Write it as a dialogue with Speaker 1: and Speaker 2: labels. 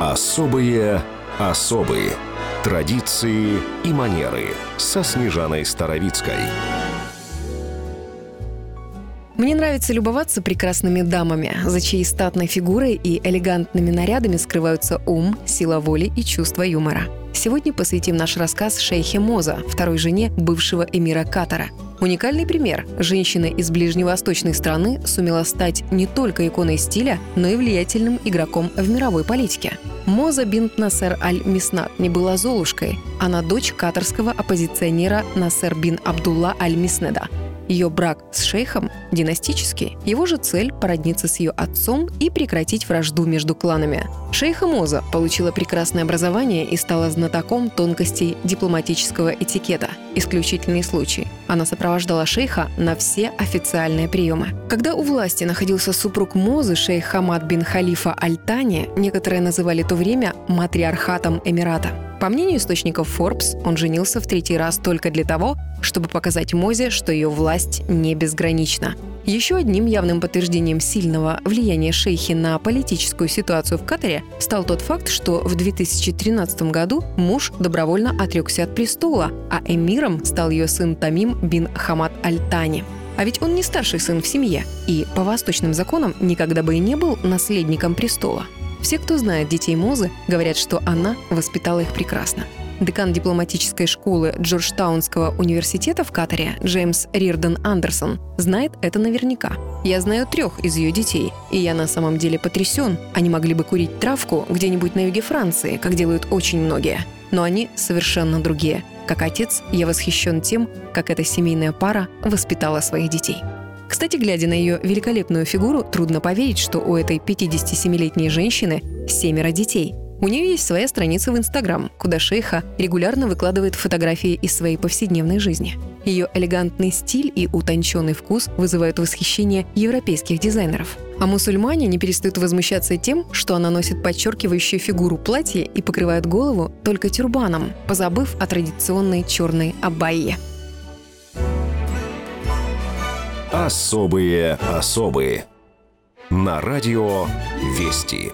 Speaker 1: Особые особые традиции и манеры со Снежаной Старовицкой.
Speaker 2: Мне нравится любоваться прекрасными дамами, за чьей статной фигурой и элегантными нарядами скрываются ум, сила воли и чувство юмора. Сегодня посвятим наш рассказ шейхе Моза, второй жене бывшего эмира Катара. Уникальный пример. Женщина из ближневосточной страны сумела стать не только иконой стиля, но и влиятельным игроком в мировой политике. Моза бинт Насер аль-Миснат не была Золушкой. Она дочь катарского оппозиционера Насер бин Абдулла аль-Миснеда, ее брак с шейхом династический. Его же цель – породниться с ее отцом и прекратить вражду между кланами. Шейха Моза получила прекрасное образование и стала знатоком тонкостей дипломатического этикета. Исключительный случай. Она сопровождала шейха на все официальные приемы. Когда у власти находился супруг Мозы, шейх Хамад бин Халифа Аль-Тани, некоторые называли то время матриархатом Эмирата. По мнению источников Forbes, он женился в третий раз только для того, чтобы показать Мозе, что ее власть не безгранична. Еще одним явным подтверждением сильного влияния шейхи на политическую ситуацию в Катаре стал тот факт, что в 2013 году муж добровольно отрекся от престола, а эмиром стал ее сын Тамим бин Хамад Аль-Тани. А ведь он не старший сын в семье и по восточным законам никогда бы и не был наследником престола. Все, кто знает детей Мозы, говорят, что она воспитала их прекрасно. Декан дипломатической школы Джорджтаунского университета в Катаре Джеймс Рирден Андерсон знает это наверняка. Я знаю трех из ее детей, и я на самом деле потрясен. Они могли бы курить травку где-нибудь на юге Франции, как делают очень многие. Но они совершенно другие. Как отец, я восхищен тем, как эта семейная пара воспитала своих детей. Кстати, глядя на ее великолепную фигуру, трудно поверить, что у этой 57-летней женщины семеро детей – у нее есть своя страница в Инстаграм, куда шейха регулярно выкладывает фотографии из своей повседневной жизни. Ее элегантный стиль и утонченный вкус вызывают восхищение европейских дизайнеров. А мусульмане не перестают возмущаться тем, что она носит подчеркивающую фигуру платье и покрывает голову только тюрбаном, позабыв о традиционной черной абайе.
Speaker 1: Особые особые. На радио «Вести».